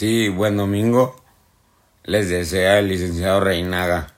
Sí, buen domingo. Les desea el licenciado Reinaga.